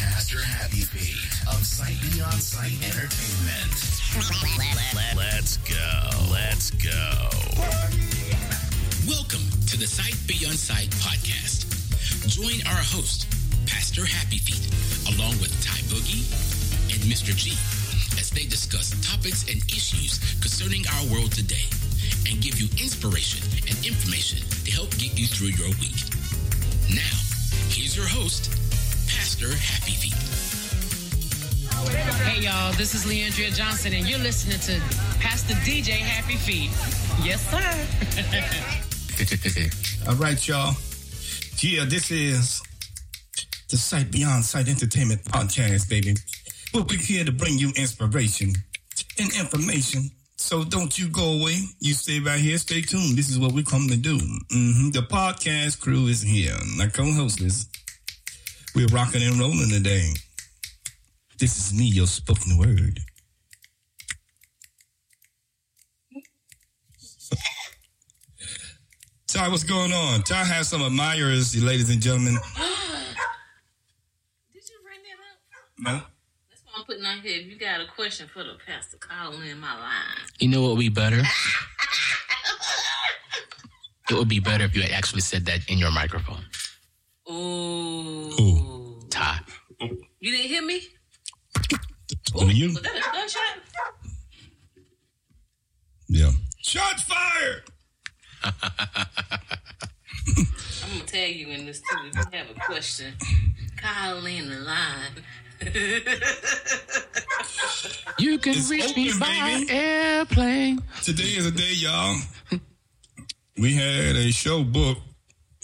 Pastor Happy Feet of Sight Beyond Sight Entertainment. Let's go. Let's go. Welcome to the Sight Beyond Sight podcast. Join our host, Pastor Happy Feet, along with Ty Boogie and Mr. G, as they discuss topics and issues concerning our world today and give you inspiration and information to help get you through your week. Now, here's your host, Pastor Happy Feet. Hey y'all, this is Le'Andria Johnson, and you're listening to Pastor DJ Happy Feet. Yes, sir. All right, y'all. Yeah, this is the Sight Beyond Sight Entertainment podcast, baby. We'll be here to bring you inspiration and information. So don't you go away. You stay right here. Stay tuned. This is what we come to do. hmm The podcast crew is here. My co-hostess. We're rocking and rolling today. This is me, your spoken word. Ty, what's going on? Ty has some admirers, ladies and gentlemen. Did you bring that up? No? That's why I'm putting on here. If you got a question for the pastor, call in my line. You know what would be better? it would be better if you had actually said that in your microphone. Ooh. Ooh. Ty. You didn't hear me? Only you? Was that a gunshot? Yeah. Shots fired! I'm gonna tag you in this too. If you have a question, call in the line. You can It's reach me by baby. airplane. Today is a day, y'all. We had a show book,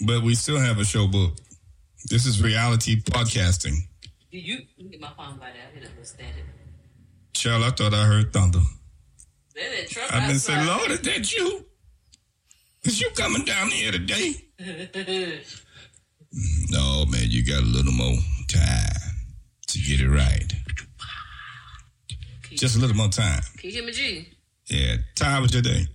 but we still have a show book. This is reality podcasting. Do you get my phone by there? I hit a little static. Child, I thought I heard thunder. That that truck I've been saying, outside. Lord, is that you? Is you coming down here today? No, man, you got a little more time to get it right. Just a little more time. Can you hear me, G? Yeah. Ty, how was your day?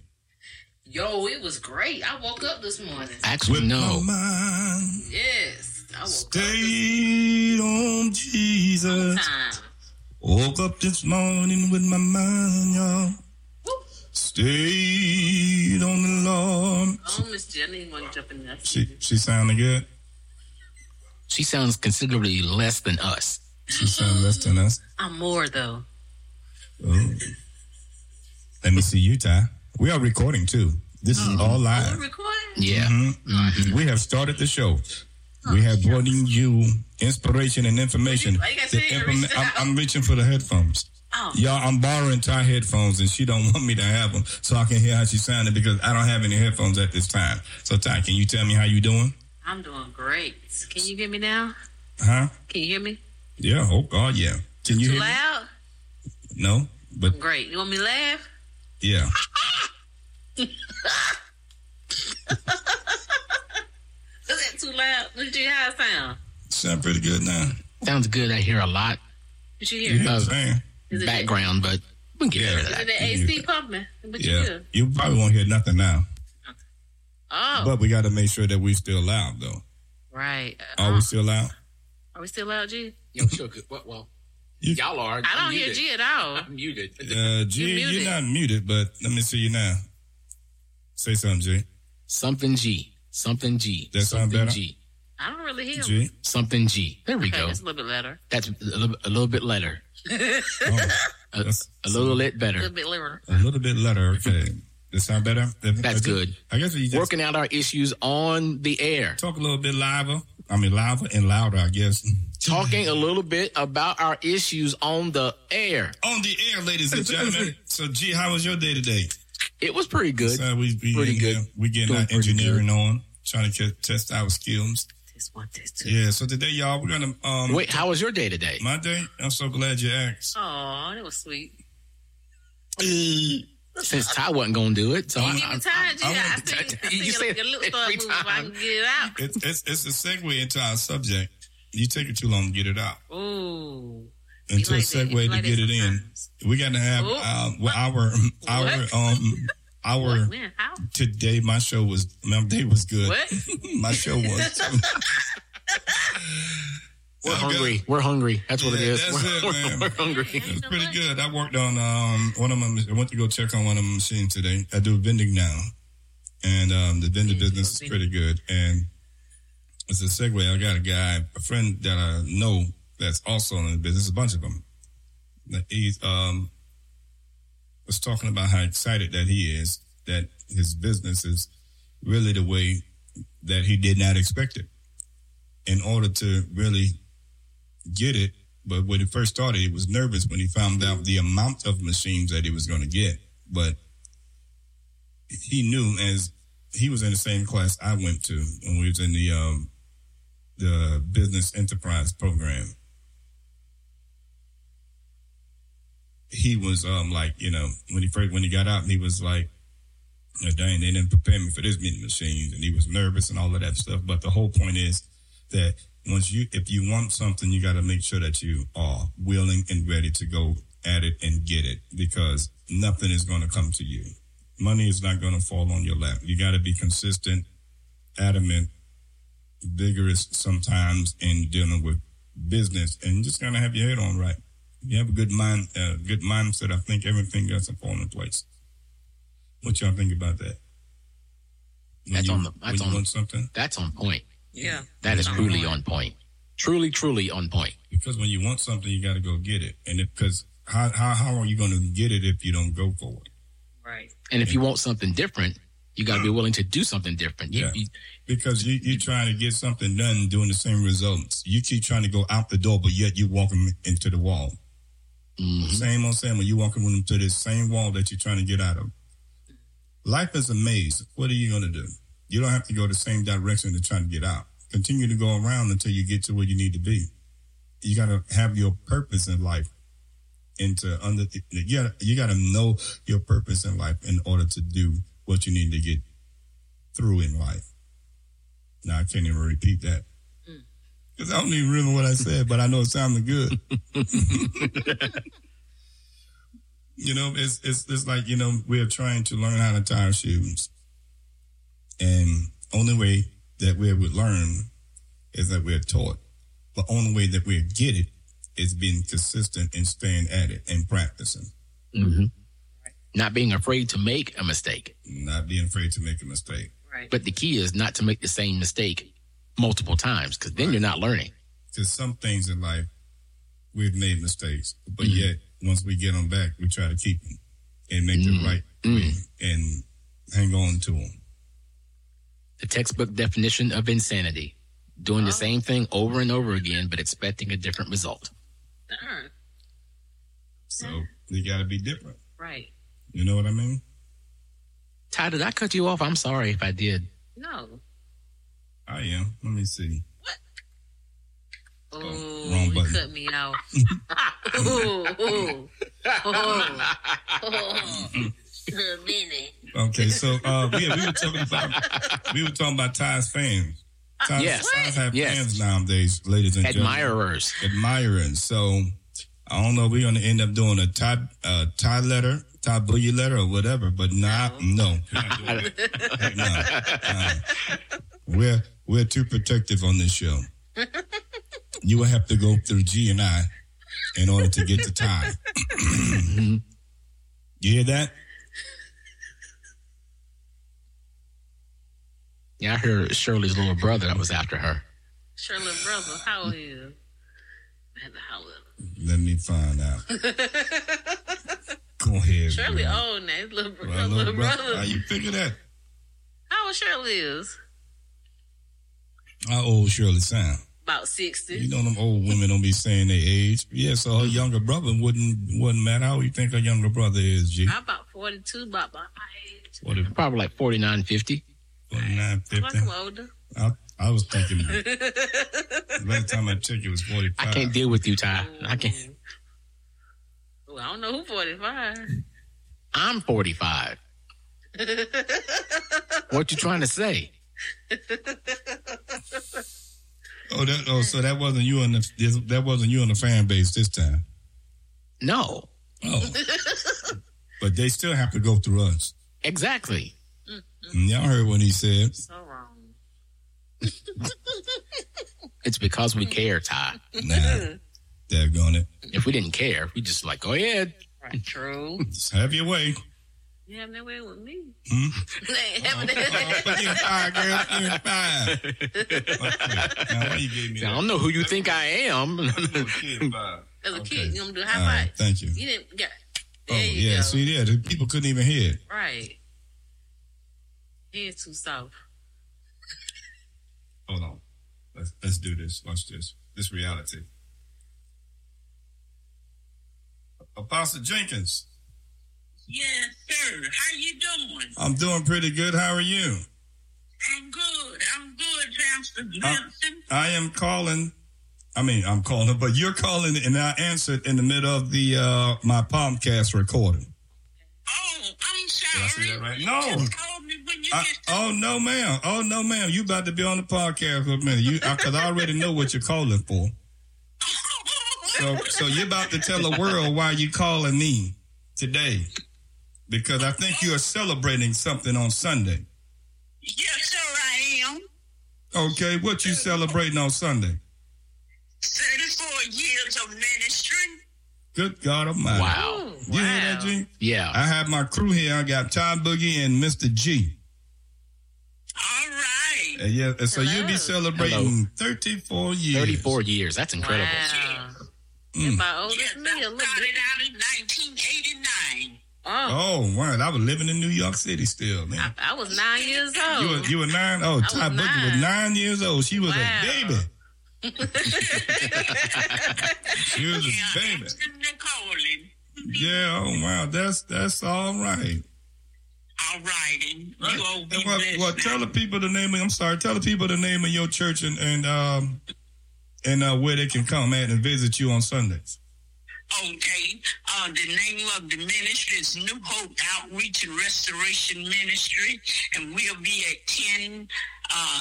Yo, it was great. I woke up this morning. Actually, With no. my mind Yes, I woke up this stayed on Jesus. time. Woke up this morning with my mind, y'all. Woo. Stayed on the Lord. Oh, Miss Jenny, want to jump in there? She she sounding good. She sounds considerably less than us. She sound less than us. I'm more though. Oh. Let me see you, Ty. We are recording too. This is all Oh, live. we're recording. Yeah. Mhm. We have started the show. We have bringing you inspiration and information. Why you gotta The say it, informa- I'm. I'm reaching for the headphones. Oh, Y'all, I'm borrowing Ty headphones, and she don't want me to have them so I can hear how she sounded because I don't have any headphones at this time. So, Ty, can you tell me how you doing? I'm doing great. Can you hear me now? Huh? Can you hear me? Yeah. Oh God, yeah. Can you Too hear me? loud? No, but Great. You want me to laugh? yeah. Is that too loud? Did you hear how it sound? Sound pretty good now. Sounds good. I hear a lot Did you You hear? hear it? what I'm saying? Is it background, but we can get Yeah. rid of Is it the AC pumping? What you Yeah. hear? You probably won't hear nothing now, Oh, but we got to make sure that we still loud though. right. Are Uh, we still loud? are we still loud, G? Yo, sure. good. Well, well, You- y'all are. I don't I'm hear muted. G at all. I'm muted. Uh, G, You you muted. are not muted, but let me see you now. Say something, G. Something G. Something G. That sound something better? G. I don't really hear him. G. Something G. There we Okay, go. that's a little bit louder. That's a little, a little bit better. Oh, A, a little bit A better. little bit louder. a little bit louder. Okay. That sound better? That's Okay. good. I guess we just Working out our issues on the air. talk a little bit louder. I mean, louder and louder, I guess. Talking a little bit about our issues on the air. On the air, ladies and gentlemen. So, G, how was your day today? It was pretty good. So we, we Pretty in good. here, We getting Doing our pretty engineering on, trying to ke- test our skills. This one, this two. Yeah. So today, y'all, we're gonna. Um, Wait, how was your day today? my day. I'm so glad you asked. Oh, that was sweet. Since Ty wasn't going to do it. So You I'm, give me I'm- time, G. I I want see, I see you your, said your lips every start moving I can get it out. It's it's it's a segue into our subject. You take it too long to get it out. Ooh. Into like a segue to get that it in. We got to have Ooh. uh, our our What? um our What? When? Today. My show was my day was good. My show was We're I got- hungry. We're hungry. That's what it Yeah, is. that's we're, it, we're- we're hungry. It's pretty good. I worked on um one of my. I went to go check on one of my machines today. I do vending now, and um the vending business is pretty good. And as a segue, I got a guy, a friend that I know that's also in the business. A bunch of them. He's um was talking about how excited that he is that his business is really the way that he did not expect it. In order to really get it, but when he first started, he was nervous when he found out the amount of machines that he was going to get. But he knew as he was in the same class I went to when we was in the um, the business enterprise program. He was um like you know when he first when he got out he was like, "Oh, dang they didn't prepare me for this many machines and he was nervous and all of that stuff. But the whole point is that once you if you want something you got to make sure that you are willing and ready to go at it and get it because nothing is going to come to you. Money is not going to fall on your lap. You got to be consistent adamant vigorous sometimes in dealing with business and just got to have your head on right you have a good mind uh, good mindset i think everything else will fall in place what y'all think about that when That's you, on the- that's on- want something That's on point. Yeah. That is On truly on point. Truly, truly on point. because when you want something, you got to go get it. And because how, how how are you going to get it if you don't go for it? Right. And if you want something different, you got to be willing to do something different. You, Yeah. you- Because you you trying to get something done, doing the same results. You keep trying to go out the door, but yet you're walking into the wall. Mhm. Same old same when you walking into this same wall that you're trying to get out of. Life is a maze. What are you going to do? You don't have to go the same direction to try to get out. Continue to go around until you get to where you need to be. You got to have your purpose in life. And to under you got you got to know your purpose in life in order to do what you need to get through in life. Now I can't even repeat that because I don't even remember what I said, but I know it sounded good. you know, it's it's it's like you know we're trying to learn how to tie our shoes, and only way that we would learn is that we're taught. The only way that we get it is being consistent and staying at it and practicing, Mhm. Not being afraid to make a mistake. not being afraid to make a mistake. Right. But the key is not to make the same mistake multiple times because then you're not learning. Because some things in life we've made mistakes, but Mhm. yet once we get them back, we try to keep them and make Mhm. the right way and hang on to them. The textbook definition of insanity doing the same thing over and over again, but expecting a different result. Darn. So you got to be different. Right. You know what I mean? Ty, did I cut you off? I'm sorry if I did. No. I am. Let me see. What? Oh, wrong you cut me off. oh, oh, oh, oh. A minute. Okay, so uh, we, we were talking about we were talking about Ty's fans. Ty's, Yes. Ty's have Yes. fans nowadays, ladies and gentlemen. Admirers. admiring. So I don't know. We're gonna end up doing a tie, uh, tie letter, tie boogie letter, or whatever. But not, no, We're not doing that. Heck no. Uh, we're we're too protective on this show. You will have to go through G and I in order to get the tie. you hear that? Yeah, I heard Shirley's little brother that was after her. Shirley's brother, how old is? Man, how old? Let me find out. Go ahead. Shirley bro. old now. His little, bro- Well, little, little brother, brother. How you figure that? How old Shirley is? How old Shirley sound? About 60. You know them old women don't be saying their age. Yeah, so her uh-huh. younger brother wouldn't wouldn't matter. How you think her younger brother is, G? I'm about 42, about my age. What if Probably like 49, 50. 49, 50? I'm older. I, I was thinking the last time I checked it was 45. I can't deal with you, Ty. I can't. Well, I don't know who 45. I'm 45. what you trying to say? Oh, that, oh, so that wasn't you in the that wasn't you in the fan base this time. No, Oh, but they still have to go through us. exactly. And y'all heard what he said. So wrong. It's because we care, Ty. Nah, daggone it. If we didn't care, we just like, go ahead. Right, true. Just have your way. You having that way with me? Hmm? Ain't having that- you're fine, girl. You're fine. Now, why you gave me I don't know who you think I am. Little kid vibe. As a Okay. kid, you gonna do a All high right, five? thank you. You didn't get. Oh, There you yeah. go. See there, the people couldn't even hear it. Right. Head too soft. Hold on. Let's let's do this. Watch this. This reality. Apostle Jenkins, Yes, sir. How you doing? I'm doing pretty good. How are you? I'm good. I'm good, Pastor Uh, Benson. I am calling. I mean, I'm calling, but you're calling, and I answered in the middle of the uh my podcast recording. oh, I'm I sorry. see that right? No. just called me when you I, oh no, ma'am. Oh no, ma'am. You about to be on the podcast for a minute? You because I already know what you're calling for. So, so you're about to tell the world why you calling me today, because I think you are celebrating something on Sunday. yes, sir, I am. Okay, what you celebrating on Sunday? 34 years of ministry. Good God Almighty! wow. Ooh, You hear that, wow. G? Yeah. I have my crew here. I got Tom Boogie and Mr. G. All right. Uh, yeah, and so you'll be Hello. celebrating 34 years. 34 years. That's incredible. Wow. Mm. About older Yes, than me I a started out in 1989. Oh, Oh, wow. I was living in New York City still, man. I, I was nine years old. You were, you were nine? Oh, was Ty was nine. nine years old. She was Wow. a baby. she was Yeah, a baby. answering the calling. Yeah, oh wow, that's that's all right. All righty. Right. You all be And what, blessed tell the people the name. Of, I'm sorry. Tell the people the name of your church and and um and uh, where they can come at and visit you on Sundays. Okay. Uh, the name of the ministry is New Hope Outreach and Restoration Ministry, and we'll be at 10, uh,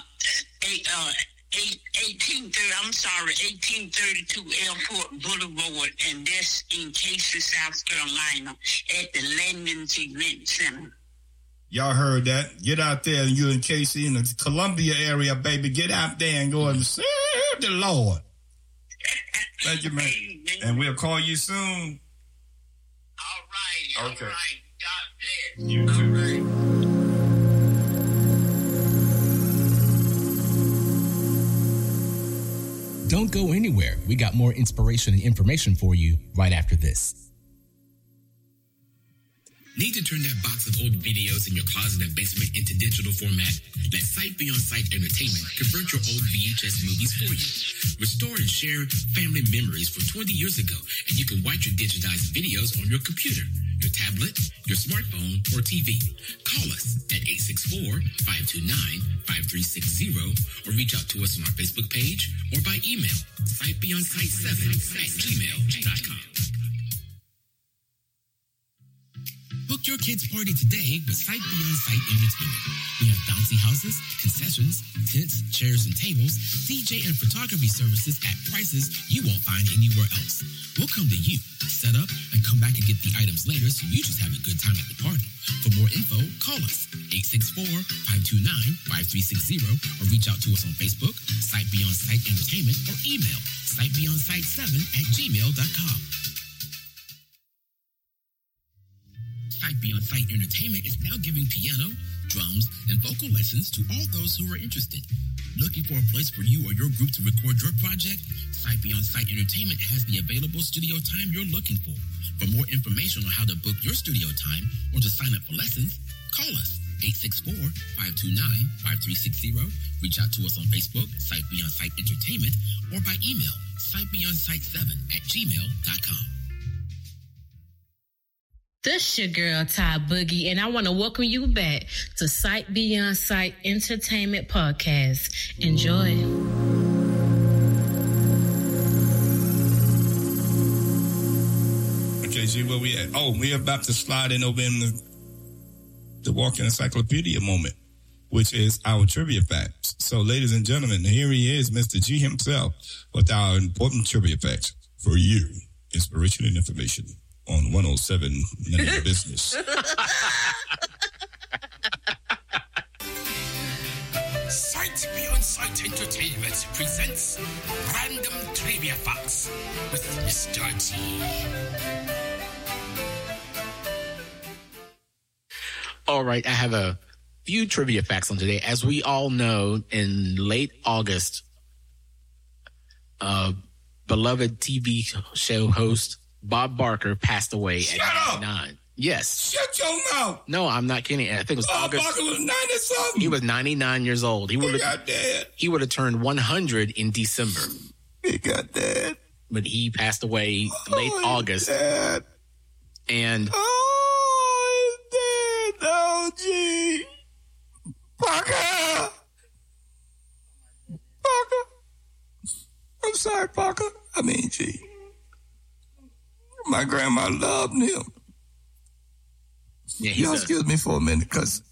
8, uh, 8, 1830, I'm sorry, 1832 Airport Boulevard, and that's in Cayce, South Carolina, at the Landings Event Center. Y'all heard that? Get out there, and you in Cayce, in the Columbia area, baby. Get out there and go and serve the Lord. Thank you, man. Amen. And we'll call you soon. All right. Okay. All right. God bless. You too. Don't go anywhere. We got more inspiration and information for you right after this. Need to turn that box of old videos in your closet and basement into digital format? Let Sight Beyond Sight Entertainment convert your old VHS movies for you. Restore and share family memories from 20 years ago, and you can watch your digitized videos on your computer, your tablet, your smartphone, or TV. Call us at 864-529-5360 or reach out to us on our Facebook page or by email, sightbeyondsight7 at gmail.com. Book your kids' party today with Sight Beyond Sight Entertainment. We have bouncy houses, concessions, tents, chairs, and tables, DJ and photography services at prices you won't find anywhere else. We'll come to you, set up, and come back and get the items later so you just have a good time at the party. For more info, call us 864-529-5360 or reach out to us on Facebook, Sight Beyond Sight Entertainment, or email sightbeyondsight7 at gmail.com. Beyond Sight Entertainment is now giving piano, drums, and vocal lessons to all those who are interested. Looking for a place for you or your group to record your project? Sight Beyond Sight Entertainment has the available studio time you're looking for. For more information on how to book your studio time or to sign up for lessons, call us 864-529-5360. Reach out to us on Facebook, Sight Beyond Sight Entertainment, or by email, sightbeyondsight7 at gmail.com. This your girl Ty Boogie, and I want to welcome you back to Sight Beyond Sight Entertainment Podcast. Enjoy. Okay, G, where we at? Oh, we are about to slide in over in the, the walking encyclopedia moment, which is our trivia facts. So, ladies and gentlemen, here he is, Mr. G himself, with our important trivia facts for you. Inspiration and information on 107 None of Your Business. Sight Beyond Sight Entertainment presents Random Trivia Facts with Mr. T. All right, I have a few trivia facts on today. As we all know, in late August, uh, beloved TV show host Bob Barker passed away Shut at up! 99. Yes. Shut your mouth. No, I'm not kidding. I think it was Oh, August. Barker was 90 something. He was 99 years old. He would have he would have turned 100 in December, He got dead. but he passed away late Oh, he's August. Dead. And Oh, he's dead. Oh, gee. Parker. Parker. I'm sorry, Parker. I mean, gee. My grandma loved him. yeah, Y'all excuse me for a minute, because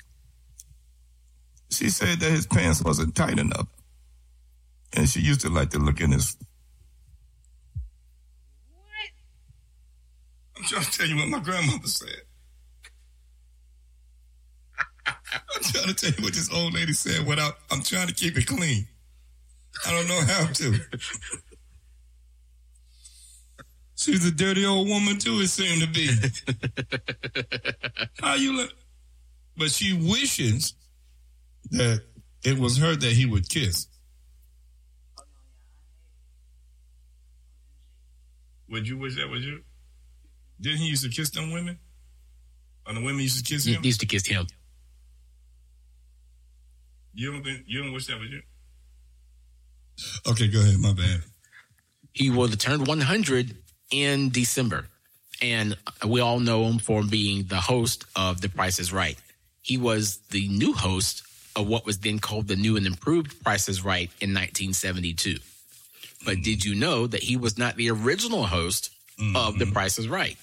she said that his pants wasn't tight enough. And she used to like to look in his. I'm trying to tell you what my grandmother said. I'm trying to tell you what this old lady said without, I'm trying to keep it clean. I don't know how to. She's a dirty old woman too, it seemed to be. How you look? But she wishes that it was her that he would kiss. Would you wish that was you? Didn't he used to kiss them women? Or the women used to kiss him? he used to kiss him. You don't think you don't wish that was you? Okay, go ahead. My bad. He would have turned 100 in December. And we all know him for being the host of The Price is Right. He was the new host of what was then called the new and improved Price is Right in 1972. But mm. did you know that he was not the original host of mm-hmm. The Price is Right?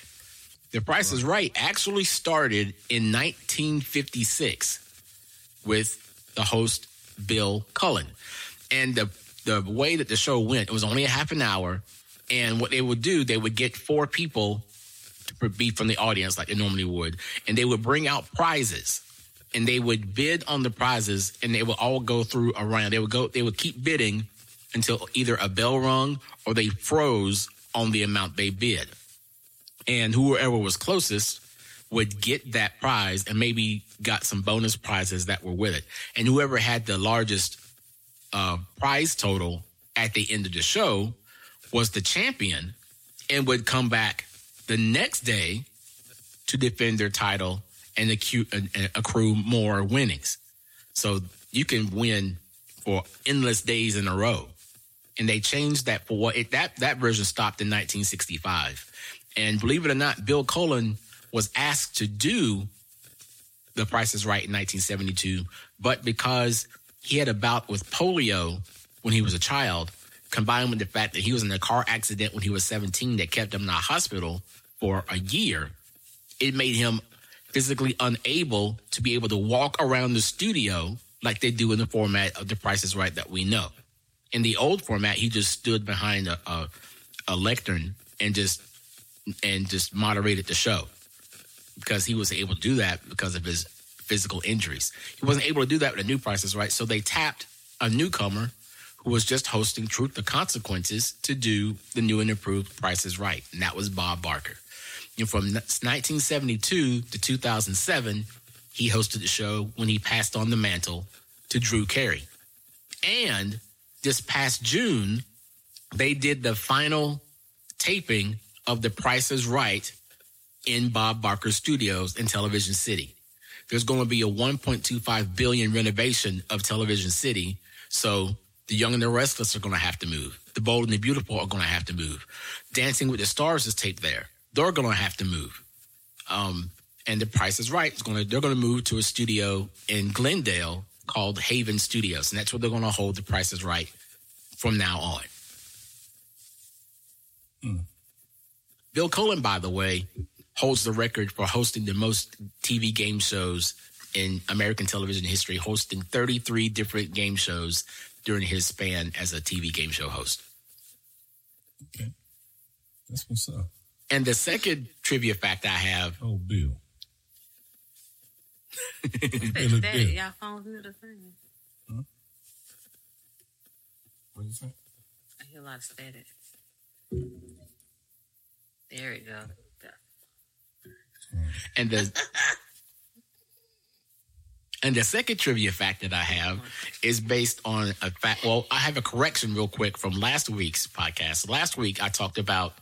The Price is Right actually started in 1956 with the host Bill Cullen. And the the way that the show went, it was only a half an hour. And what they would do, they would get four people to be from the audience like they normally would, and they would bring out prizes. And they would bid on the prizes, and they would all go through a round. They would go, they would keep bidding until either a bell rung or they froze on the amount they bid. And whoever was closest would get that prize and maybe got some bonus prizes that were with it. And whoever had the largest uh, prize total at the end of the show was the champion and would come back the next day to defend their title and accrue, accrue more winnings. So you can win for endless days in a row. And they changed that for what it, that that version stopped in 1965. And believe it or not, Bill Cullen was asked to do The Price is Right in 1972, but because he had a bout with polio when he was a child, combined with the fact that he was in a car accident when he was 17 that kept him in a hospital for a year, it made him physically unable to be able to walk around the studio like they do in the format of The Price is Right that we know. In the old format, he just stood behind a, a, a lectern and just and just moderated the show because he was able to do that because of his physical injuries. He wasn't able to do that with the new prices, right? So they tapped a newcomer was just hosting Truth or Consequences to do the new and improved Price is Right, and that was Bob Barker. And from 1972 to 2007, he hosted the show when he passed on the mantle to Drew Carey. And this past June, they did the final taping of The Price is Right in Bob Barker Studios in Television City. There's going to be a 1.25 billion renovation of Television City, so the Young and the Restless are going to have to move. The Bold and the Beautiful are going to have to move. Dancing with the Stars is taped there. They're going to have to move. Um, and The Price is Right is going to. They're going to move to a studio in Glendale called Haven Studios, and that's where they're going to hold The Price is Right from now on. Bill Cullen, by the way, holds the record for hosting the most TV game shows in American television history, hosting 33 different game shows during his span as a TV game show host. Okay. That's what's up. And the second trivia fact I have Oh, Bill. Say Billy that Bill. y'all phones near the same. What is that? I hear a lot of static. There we go. And the and the second trivia fact that I have is based on a fact. Well, I have a correction real quick from last week's podcast. Last week I talked about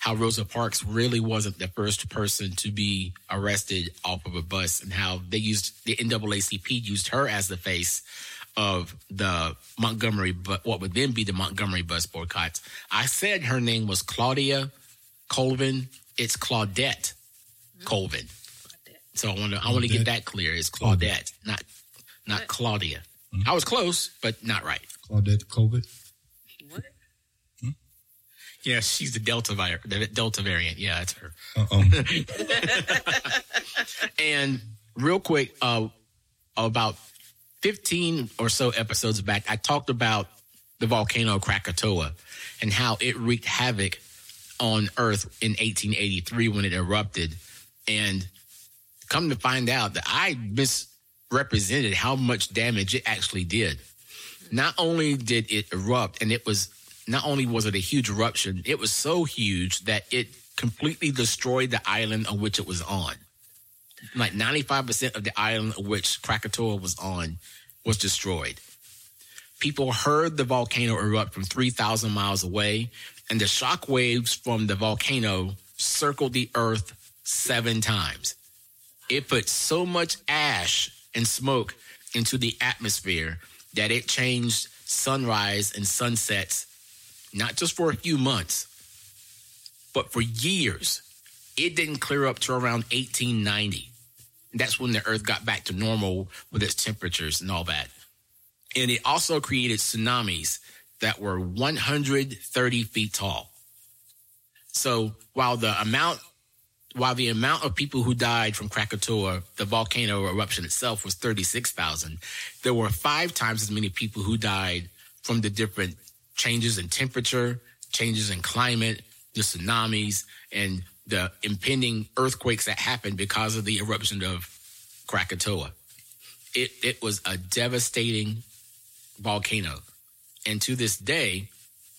how Rosa Parks really wasn't the first person to be arrested off of a bus, and how they used the NAACP used her as the face of the Montgomery, but what would then be the Montgomery bus boycotts. I said her name was Claudia Colvin. It's Claudette Colvin. So I want to I want to get that clear. It's Claudette, not not Claudia. I was close, but not right. Claudette COVID. What? Yeah, she's the Delta vi- the Delta variant. Yeah, that's her. And real quick, uh, about 15 or so episodes back, I talked about the volcano Krakatoa and how it wreaked havoc on Earth in 1883 when it erupted. And come to find out that I misrepresented how much damage it actually did. Not only did it erupt, and it was not only was it a huge eruption, it was so huge that it completely destroyed the island on which it was on like 95% of the island of which Krakatoa was on was destroyed. People heard the volcano erupt from 3,000 miles away, and the shock waves from the volcano circled the earth seven times. It put so much ash and smoke into the atmosphere that it changed sunrise and sunsets, not just for a few months, but for years. It didn't clear up to around 1890. That's when the earth got back to normal with its temperatures and all that. And it also created tsunamis that were 130 feet tall. So while the amount while the amount of people who died from Krakatoa, the volcano eruption itself was 36,000, there were five times as many people who died from the different changes in temperature, changes in climate, the tsunamis, and the impending earthquakes that happened because of the eruption of Krakatoa. It, it was a devastating volcano. And to this day,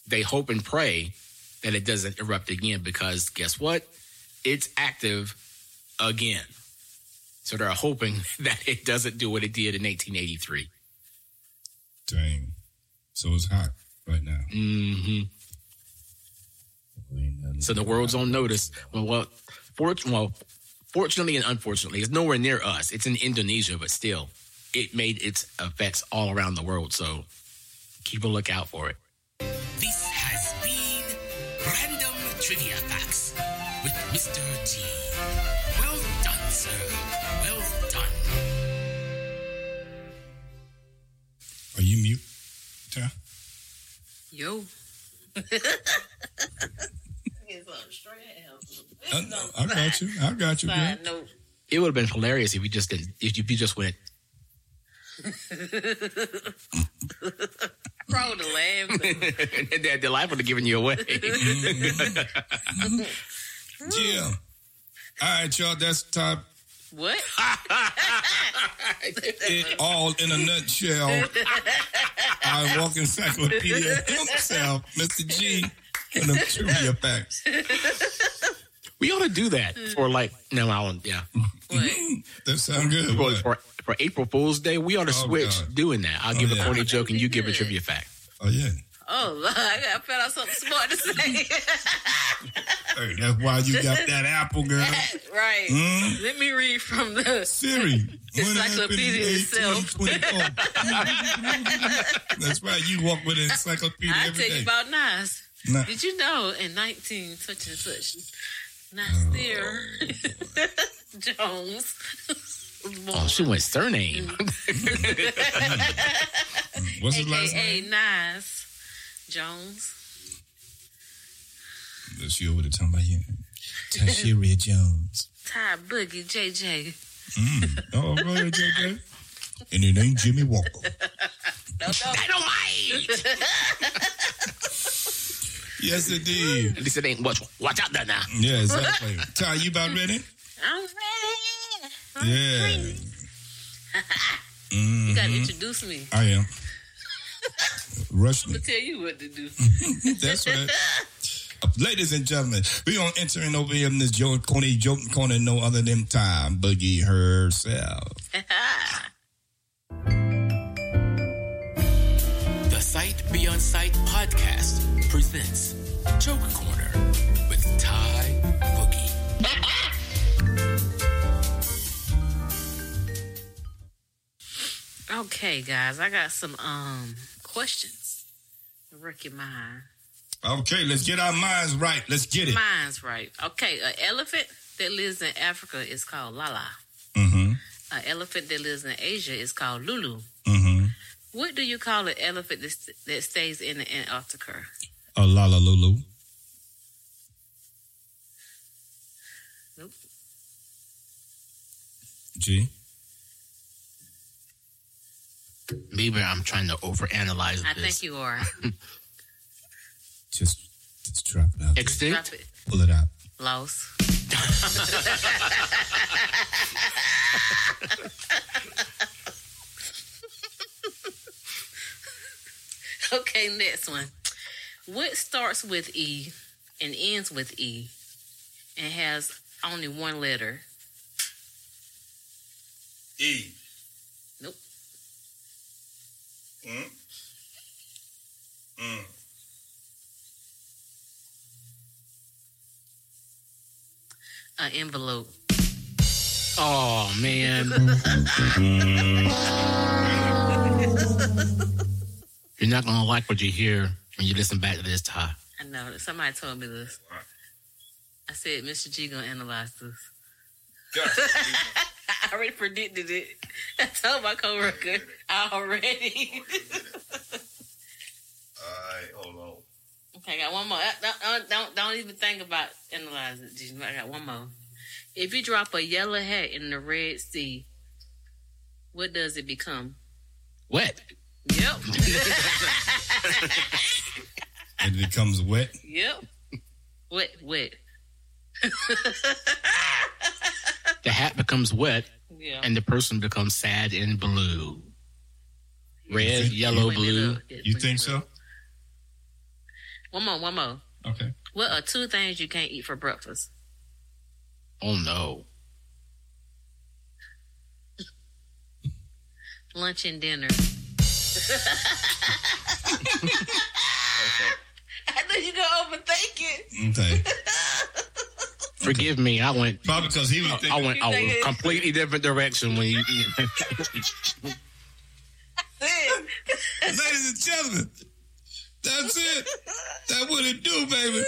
they hope and pray that it doesn't erupt again because guess what? It's active again. So they're hoping that it doesn't do what it did in 1883. Dang. So it's hot right now. hmm So the world's on notice. Well, well, fort- well, fortunately and unfortunately, it's nowhere near us. It's in Indonesia, but still, it made its effects all around the world. So keep a lookout for it. This has been Random Trivia Facts with Mr. G. Well done, sir. Well done. Are you mute? Ty? Yo. I, I got you. I got you, girl. Side note. It would have been hilarious if you just didn't. If you just went. Crowd laugh. and the, the life would have given you away. Yeah. All right, y'all. That's top. what? It all in a nutshell. Our walking encyclopedia himself, Mr. G, and them trivia facts. we ought to do that for like no, I don't. Yeah, What? Mm-hmm. That sound good. for, for, for April Fool's Day, we ought to Oh, switch God. doing that. I'll Oh, give yeah. a corny joke and you give a trivia fact. Oh yeah. Oh, Lord, I got- I found out something smart to say. Hey, that's why you got that apple, girl. right. Hmm? Let me read from the. Siri. what happened in Encyclopedia itself. 2024? That's right. You walk with an encyclopedia I every tell you about Nas. Nah. Did you know in 19 such and such, Oh, Nasir Jones born. Oh, she went surname. What's his last AKA name? Nas Jones. She over there talking about you. Tashiria Jones. Ty Boogie JJ. Mm. Oh, go ahead, JJ. And it ain't Jimmie Walker. Dynamite! Yes, it did. At least it ain't watch. Watch out there now. Yeah, exactly. Ty, you about ready? I'm ready. I'm Yeah. ready. Mm, You gotta introduce me. I am. Rush I'm gonna tell you what to do. That's right. Ladies and gentlemen, we on entering over here in this joke corner, joke corner, no other than time Boogie herself. The Sight Beyond Sight podcast presents Joke Corner with Ty Boogie. okay, guys, I got some um questions wreck your mind. Okay, let's get our minds right. Let's get it. Mine's right. Okay, an elephant that lives in Africa is called Lala. Mm-hmm. An elephant that lives in Asia is called Lulu. Mm-hmm. What do you call an elephant that, st- that stays in the Antarctica? A la la lulu. Nope. G. Maybe I'm trying to overanalyze I this. think you are. Just, just drop it out. Extinct? Drop it. Pull it out. Lost. okay, next one. What starts with E and ends with E and has only one letter? E. Nope. Mm. Mm. An envelope. Oh man. You're not gonna like what you hear when you listen back to this, Ty. I know. Somebody told me this. I said Mr. G gonna analyze this. I already predicted it. I told my coworker already. Alright, hold on. okay, I got one more. Don't, don't, don't, don't even think about analyzing. it, G. I got one more. If you drop a yellow hat in the Red Sea, what does it become? Wet. Yep. It becomes wet. yep. Wet, wet. The hat becomes wet Yeah. and the person becomes sad and blue. Red, think- yellow, Bring blue. up. You think so? One more, one more. Okay. What are two things you can't eat for breakfast? Oh no. Lunch and dinner. I know you gonna overthink it. Okay. Forgive me, I went Probably because he was I went a think it- completely different direction when you Ladies and gentlemen, that's it. That what it do, baby.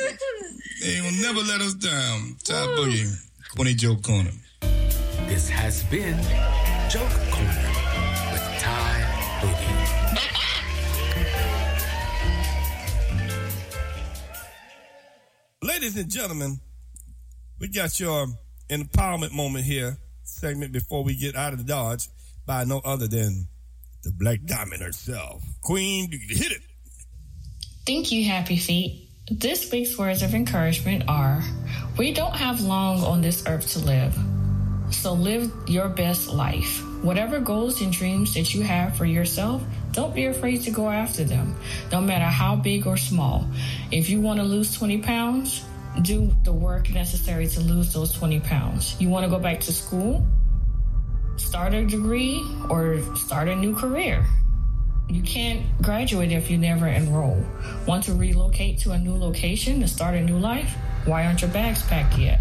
They will never let us down. Top Boogie, Corny Joke Corner. This has been Joke Corner with Ty Boogie. Ladies and gentlemen, we got your um, empowerment moment here, segment before we get out of the Dodge by no other than the Blaque Diamond herself. Queen, hit it. Thank you, Happy Feet. This week's words of encouragement are We don't have long on this earth to live, so live your best life. Whatever goals and dreams that you have for yourself, don't be afraid to go after them, no matter how big or small. If you want to lose 20 pounds, do the work necessary to lose those 20 pounds. You want to go back to school, start a degree, or start a new career. You can't graduate if you never enroll. Want to relocate to a new location to start a new life? Why aren't your bags packed yet?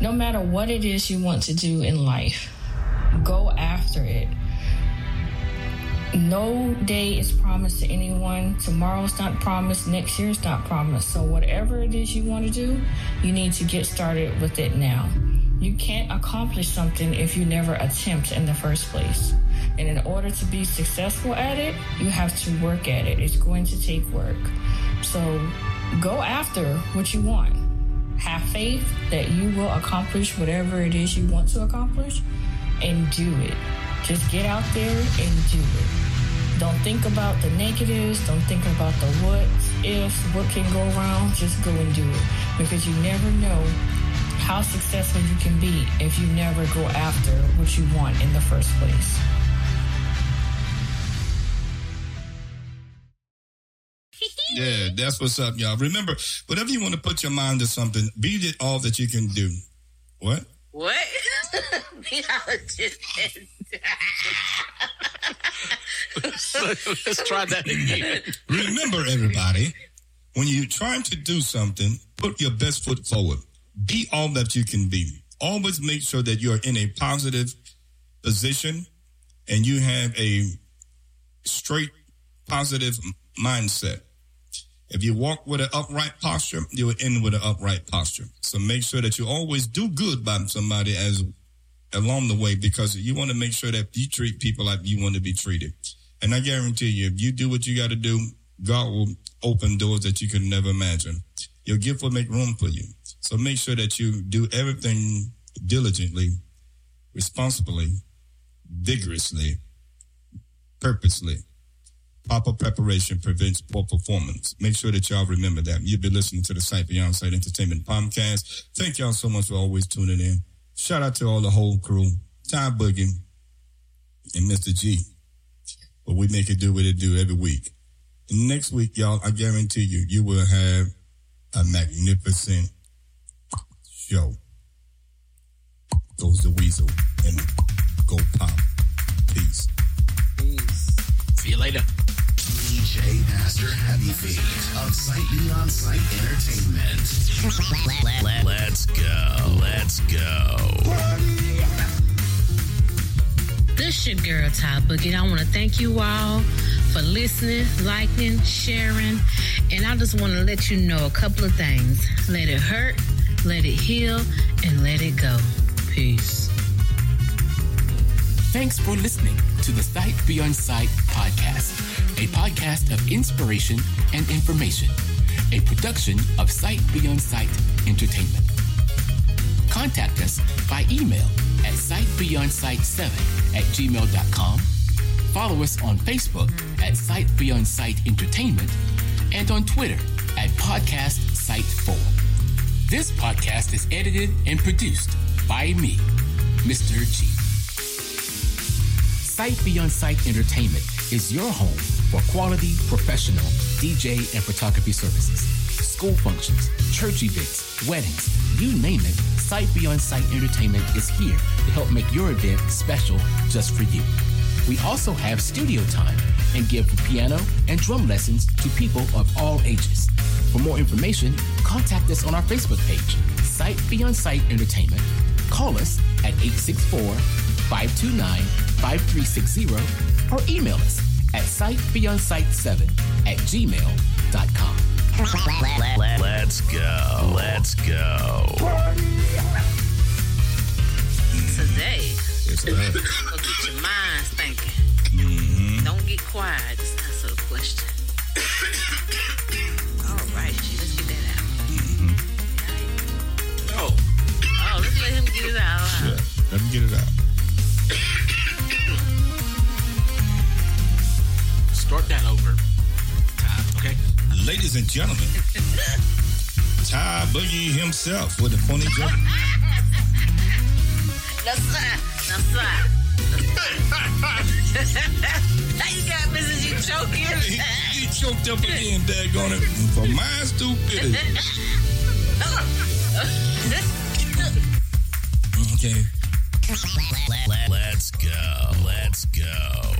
No matter what it is you want to do in life, go after it. No day is promised to anyone. Tomorrow's not promised. Next year's not promised. So, whatever it is you want to do, you need to get started with it now. You can't accomplish something if you never attempt in the first place. And in order to be successful at it, you have to work at it. It's going to take work. So, go after what you want. Have faith that you will accomplish whatever it is you want to accomplish and do it. Just get out there and do it. Don't think about the negatives. Don't think about the what ifs, what can go wrong. Just go and do it because you never know how successful you can be if you never go after what you want in the first place. Yeah, that's what's up, y'all. Remember, whatever you want to put your mind to something, be it all that you can do. What? What? Be all Meteorologist said- Let's try that again. Remember, everybody, when you're trying to do something, put your best foot forward. Be all that you can be. Always make sure that you're in a positive position and you have a straight, positive mindset. If you walk with an upright posture, you will end with an upright posture. So make sure that you always do good by somebody as along the way because you want to make sure that you treat people like you want to be treated. And I guarantee you, if you do what you got to do, God will open doors that you could never imagine. Your gift will make room for you. So make sure that you do everything diligently, responsibly, vigorously, purposely. Proper preparation prevents poor performance. Make sure that y'all remember that. You've been listening to the Sight Beyond Sight Entertainment podcast. Thank y'all so much for always tuning in. Shout out to all the whole crew, Ty Boogie and Mr. G. But we make it do what it do every week. And next week, y'all, I guarantee you, you will have a magnificent show. Goes the weasel and go pop. Peace. See you later. DJ Pastor Happy Feet of Sight Beyond Sight Entertainment. Let, let, let's go. Let's go. This your girl, Ty Boogie. I want to thank you all for listening, liking, sharing, and I just want to let you know a couple of things. Let it hurt, let it heal, and let it go. Peace. Thanks for listening to the Sight Beyond Sight podcast, a podcast of inspiration and information, a production of Sight Beyond Sight Entertainment. Contact us by email at sightbeyondsight7 at gmail.com. Follow us on Facebook at Sight Beyond Sight Entertainment and on Twitter at Podcast Sight4. This podcast is edited and produced by me, Mr. G. Sight Beyond Sight Entertainment is your home for quality, professional DJ and photography services. School functions, church events, weddings, you name it, Sight Beyond Sight Entertainment is here to help make your event special just for you. We also have studio time and give piano and drum lessons to people of all ages. For more information, contact us on our Facebook page, Sight Beyond Sight Entertainment. Call us at 864 529 5360 or email us at sightbeyondsight7 at gmail.com. Let, let, let, let's go. Let's go. Today, It's right. go get your minds thinking. Mm-hmm. Don't get quiet. Just answer the question. All right, G, let's get that out. Oh, Oh, let's let him get it out. Yeah, let me get it out. Start that over. Time, okay? Ladies and gentlemen, Ty Boogie himself with the funny joke. That's right. That's right. Now you got Mrs. G He, choking. he choked up again, daggone it, for my stupidity. Okay. Let, let, let's go. Let's go.